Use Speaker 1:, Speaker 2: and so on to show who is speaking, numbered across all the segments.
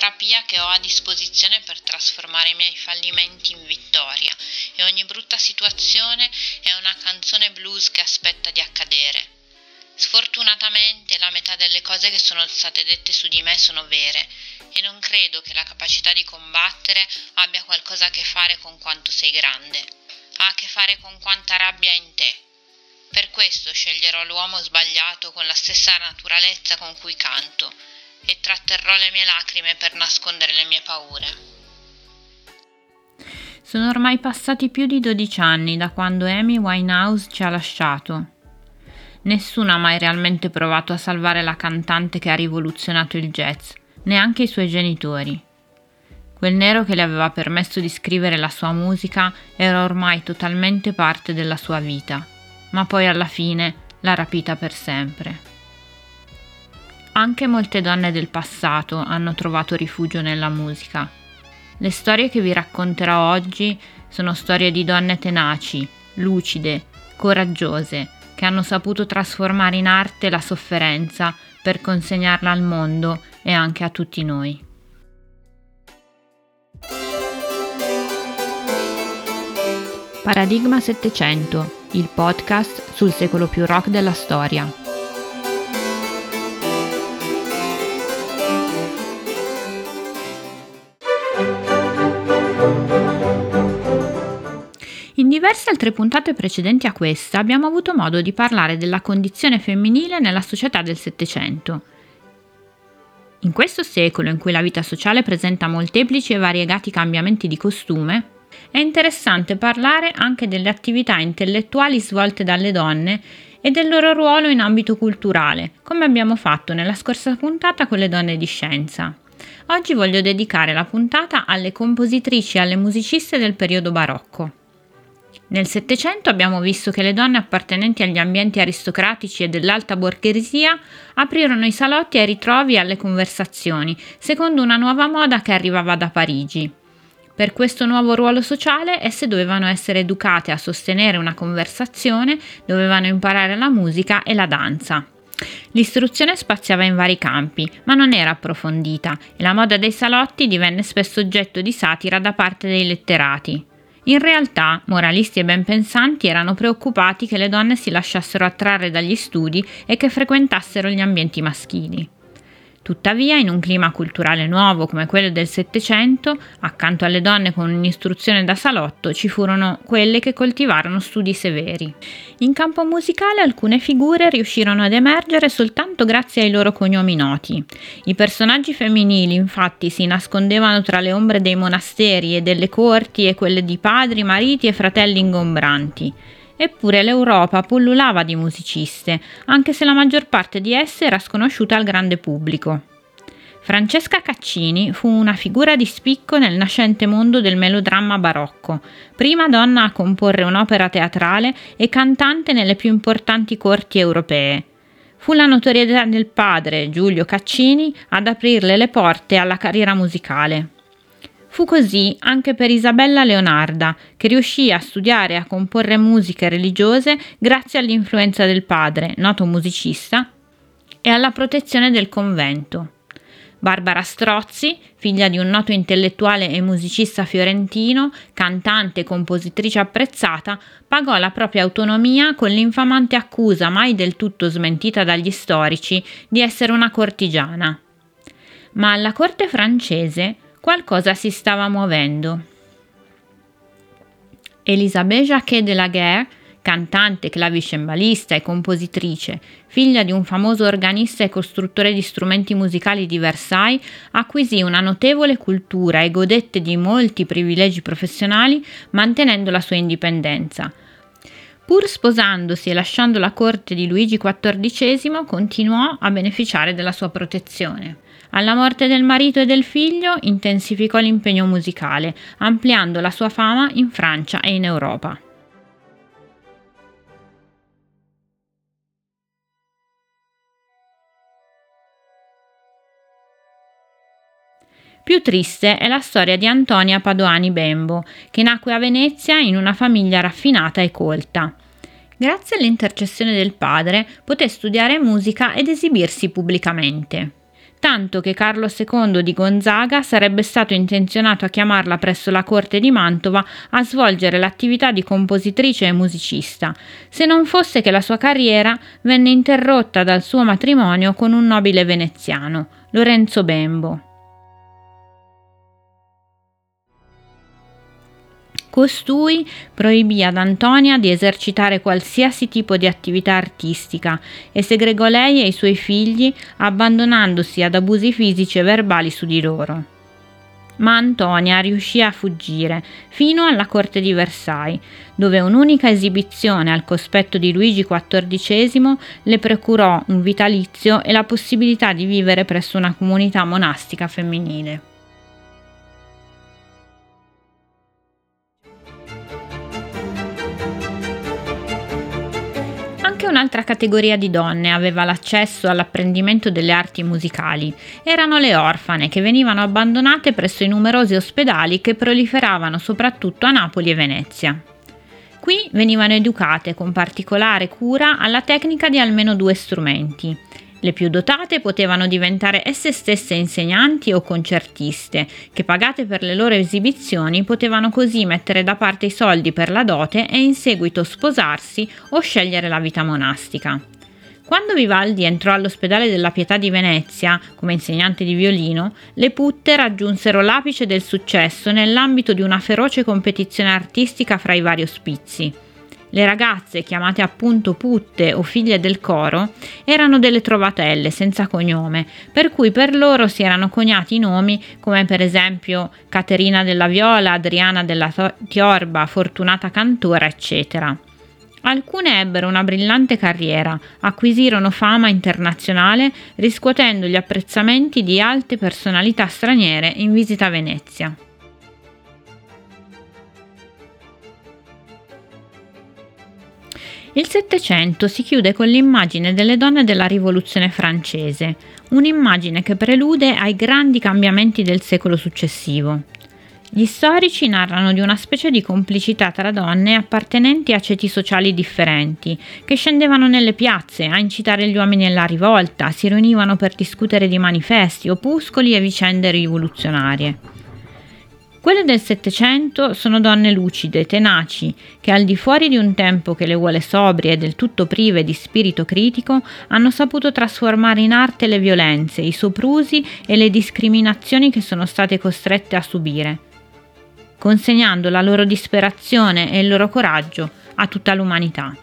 Speaker 1: terapia che ho a disposizione per trasformare i miei fallimenti in vittoria e ogni brutta situazione è una canzone blues che aspetta di accadere. Sfortunatamente la metà delle cose che sono state dette su di me sono vere e non credo che la capacità di combattere abbia qualcosa a che fare con quanto sei grande. Ha a che fare con quanta rabbia è in te. Per questo sceglierò l'uomo sbagliato con la stessa naturalezza con cui canto e tratterrò le mie lacrime per nascondere le mie paure.
Speaker 2: Sono ormai passati più di 12 anni da quando Amy Winehouse ci ha lasciato. Nessuno ha mai realmente provato a salvare la cantante che ha rivoluzionato il jazz, neanche i suoi genitori. Quel nero che le aveva permesso di scrivere la sua musica era ormai totalmente parte della sua vita, ma poi alla fine l'ha rapita per sempre. Anche molte donne del passato hanno trovato rifugio nella musica. Le storie che vi racconterò oggi sono storie di donne tenaci, lucide, coraggiose, che hanno saputo trasformare in arte la sofferenza per consegnarla al mondo e anche a tutti noi. Paradigma 700, il podcast sul secolo più rock della storia. Diverse altre puntate precedenti a questa abbiamo avuto modo di parlare della condizione femminile nella società del Settecento. In questo secolo in cui la vita sociale presenta molteplici e variegati cambiamenti di costume, è interessante parlare anche delle attività intellettuali svolte dalle donne e del loro ruolo in ambito culturale, come abbiamo fatto nella scorsa puntata con le donne di scienza. Oggi voglio dedicare la puntata alle compositrici e alle musiciste del periodo barocco. Nel Settecento abbiamo visto che le donne appartenenti agli ambienti aristocratici e dell'alta borghesia aprirono i salotti ai ritrovi e alle conversazioni, secondo una nuova moda che arrivava da Parigi. Per questo nuovo ruolo sociale esse dovevano essere educate a sostenere una conversazione, dovevano imparare la musica e la danza. L'istruzione spaziava in vari campi, ma non era approfondita e la moda dei salotti divenne spesso oggetto di satira da parte dei letterati. In realtà, moralisti e ben pensanti erano preoccupati che le donne si lasciassero attrarre dagli studi e che frequentassero gli ambienti maschili. Tuttavia, in un clima culturale nuovo come quello del Settecento, accanto alle donne con un'istruzione da salotto ci furono quelle che coltivarono studi severi. In campo musicale alcune figure riuscirono ad emergere soltanto grazie ai loro cognomi noti. I personaggi femminili infatti si nascondevano tra le ombre dei monasteri e delle corti e quelle di padri, mariti e fratelli ingombranti. Eppure l'Europa pullulava di musiciste, anche se la maggior parte di esse era sconosciuta al grande pubblico. Francesca Caccini fu una figura di spicco nel nascente mondo del melodramma barocco, prima donna a comporre un'opera teatrale e cantante nelle più importanti corti europee. Fu la notorietà del padre, Giulio Caccini, ad aprirle le porte alla carriera musicale. Fu così anche per Isabella Leonarda, che riuscì a studiare e a comporre musiche religiose grazie all'influenza del padre, noto musicista, e alla protezione del convento. Barbara Strozzi, figlia di un noto intellettuale e musicista fiorentino, cantante e compositrice apprezzata, pagò la propria autonomia con l'infamante accusa mai del tutto smentita dagli storici di essere una cortigiana. Ma alla corte francese qualcosa si stava muovendo. Elisabeth Jacquet de la Guerre cantante, clavicembalista e compositrice, figlia di un famoso organista e costruttore di strumenti musicali di Versailles, acquisì una notevole cultura e godette di molti privilegi professionali mantenendo la sua indipendenza. Pur sposandosi e lasciando la corte di Luigi XIV, continuò a beneficiare della sua protezione. Alla morte del marito e del figlio intensificò l'impegno musicale, ampliando la sua fama in Francia e in Europa. Più triste è la storia di Antonia Padoani Bembo, che nacque a Venezia in una famiglia raffinata e colta. Grazie all'intercessione del padre poté studiare musica ed esibirsi pubblicamente. Tanto che Carlo II di Gonzaga sarebbe stato intenzionato a chiamarla presso la corte di Mantova a svolgere l'attività di compositrice e musicista, se non fosse che la sua carriera venne interrotta dal suo matrimonio con un nobile veneziano, Lorenzo Bembo. Costui proibì ad Antonia di esercitare qualsiasi tipo di attività artistica e segregò lei e i suoi figli abbandonandosi ad abusi fisici e verbali su di loro. Ma Antonia riuscì a fuggire fino alla corte di Versailles, dove un'unica esibizione al cospetto di Luigi XIV le procurò un vitalizio e la possibilità di vivere presso una comunità monastica femminile. Un'altra categoria di donne aveva l'accesso all'apprendimento delle arti musicali. Erano le orfane che venivano abbandonate presso i numerosi ospedali che proliferavano soprattutto a Napoli e Venezia. Qui venivano educate con particolare cura alla tecnica di almeno due strumenti, le più dotate potevano diventare esse stesse insegnanti o concertiste, che pagate per le loro esibizioni potevano così mettere da parte i soldi per la dote e in seguito sposarsi o scegliere la vita monastica. Quando Vivaldi entrò all'ospedale della Pietà di Venezia come insegnante di violino, le putte raggiunsero l'apice del successo nell'ambito di una feroce competizione artistica fra i vari ospizi. Le ragazze, chiamate appunto putte o figlie del coro, erano delle trovatelle senza cognome, per cui per loro si erano coniati nomi come per esempio Caterina della Viola, Adriana della Tiorba, Fortunata Cantora, eccetera. Alcune ebbero una brillante carriera, acquisirono fama internazionale riscuotendo gli apprezzamenti di alte personalità straniere in visita a Venezia. Il Settecento si chiude con l'immagine delle donne della Rivoluzione francese, un'immagine che prelude ai grandi cambiamenti del secolo successivo. Gli storici narrano di una specie di complicità tra donne appartenenti a ceti sociali differenti, che scendevano nelle piazze a incitare gli uomini alla rivolta, si riunivano per discutere di manifesti, opuscoli e vicende rivoluzionarie. Quelle del Settecento sono donne lucide, tenaci, che al di fuori di un tempo che le vuole sobrie e del tutto prive di spirito critico, hanno saputo trasformare in arte le violenze, i soprusi e le discriminazioni che sono state costrette a subire, consegnando la loro disperazione e il loro coraggio a tutta l'umanità.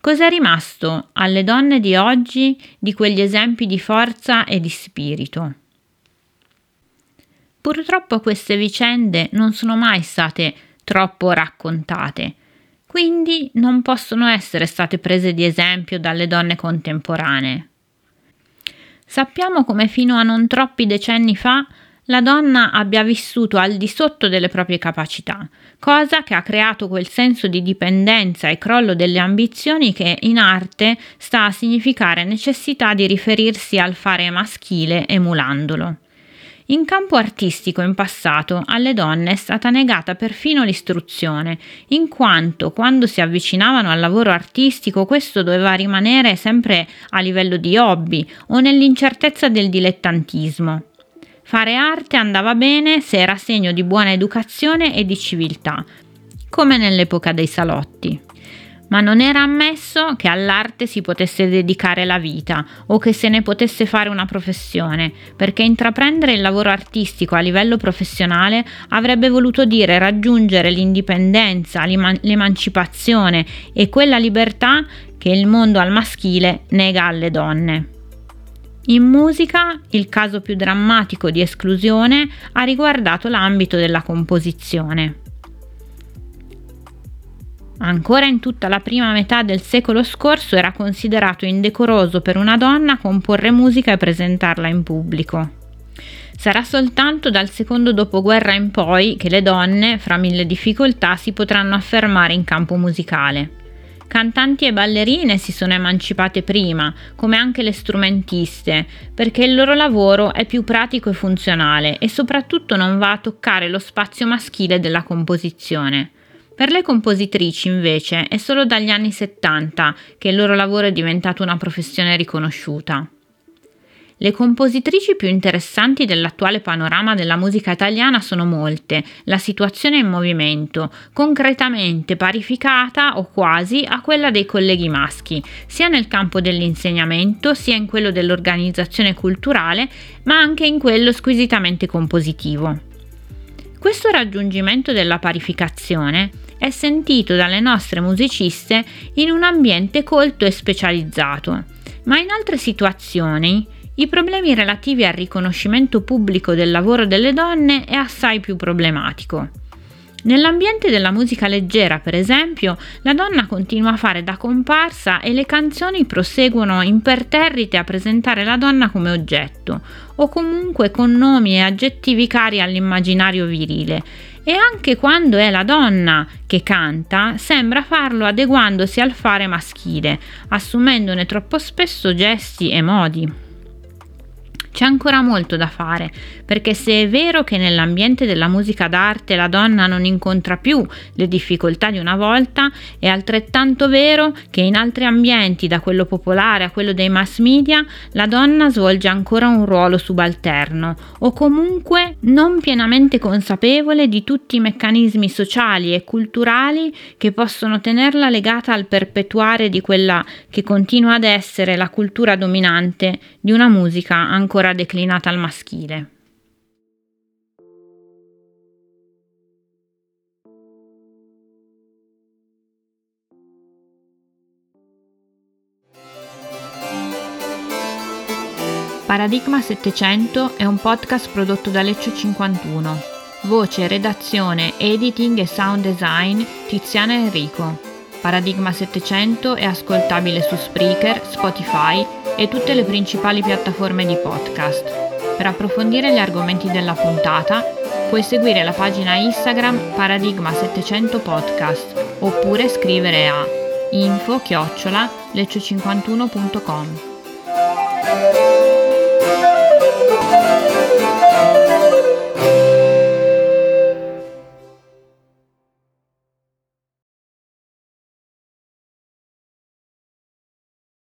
Speaker 2: Cos'è rimasto alle donne di oggi di quegli esempi di forza e di spirito? Purtroppo queste vicende non sono mai state troppo raccontate, quindi non possono essere state prese di esempio dalle donne contemporanee. Sappiamo come fino a non troppi decenni fa la donna abbia vissuto al di sotto delle proprie capacità, cosa che ha creato quel senso di dipendenza e crollo delle ambizioni che in arte sta a significare necessità di riferirsi al fare maschile emulandolo. In campo artistico in passato alle donne è stata negata perfino l'istruzione, in quanto quando si avvicinavano al lavoro artistico questo doveva rimanere sempre a livello di hobby o nell'incertezza del dilettantismo. Fare arte andava bene se era segno di buona educazione e di civiltà, come nell'epoca dei salotti ma non era ammesso che all'arte si potesse dedicare la vita o che se ne potesse fare una professione, perché intraprendere il lavoro artistico a livello professionale avrebbe voluto dire raggiungere l'indipendenza, l'emancipazione e quella libertà che il mondo al maschile nega alle donne. In musica il caso più drammatico di esclusione ha riguardato l'ambito della composizione. Ancora in tutta la prima metà del secolo scorso era considerato indecoroso per una donna comporre musica e presentarla in pubblico. Sarà soltanto dal secondo dopoguerra in poi che le donne, fra mille difficoltà, si potranno affermare in campo musicale. Cantanti e ballerine si sono emancipate prima, come anche le strumentiste, perché il loro lavoro è più pratico e funzionale e soprattutto non va a toccare lo spazio maschile della composizione. Per le compositrici, invece, è solo dagli anni 70 che il loro lavoro è diventato una professione riconosciuta. Le compositrici più interessanti dell'attuale panorama della musica italiana sono molte, la situazione è in movimento, concretamente parificata o quasi a quella dei colleghi maschi, sia nel campo dell'insegnamento, sia in quello dell'organizzazione culturale, ma anche in quello squisitamente compositivo. Questo raggiungimento della parificazione è sentito dalle nostre musiciste in un ambiente colto e specializzato, ma in altre situazioni i problemi relativi al riconoscimento pubblico del lavoro delle donne è assai più problematico. Nell'ambiente della musica leggera, per esempio, la donna continua a fare da comparsa e le canzoni proseguono imperterrite a presentare la donna come oggetto, o comunque con nomi e aggettivi cari all'immaginario virile, e anche quando è la donna che canta, sembra farlo adeguandosi al fare maschile, assumendone troppo spesso gesti e modi. C'è ancora molto da fare, perché se è vero che nell'ambiente della musica d'arte la donna non incontra più le difficoltà di una volta, è altrettanto vero che in altri ambienti, da quello popolare a quello dei mass media, la donna svolge ancora un ruolo subalterno o comunque non pienamente consapevole di tutti i meccanismi sociali e culturali che possono tenerla legata al perpetuare di quella che continua ad essere la cultura dominante di una musica ancora declinata al maschile. Paradigma 700 è un podcast prodotto da Leccio 51. Voce, redazione, editing e sound design Tiziana Enrico. Paradigma 700 è ascoltabile su Spreaker, Spotify e tutte le principali piattaforme di podcast. Per approfondire gli argomenti della puntata puoi seguire la pagina Instagram Paradigma 700 Podcast oppure scrivere a info chiocciola leccio51.com.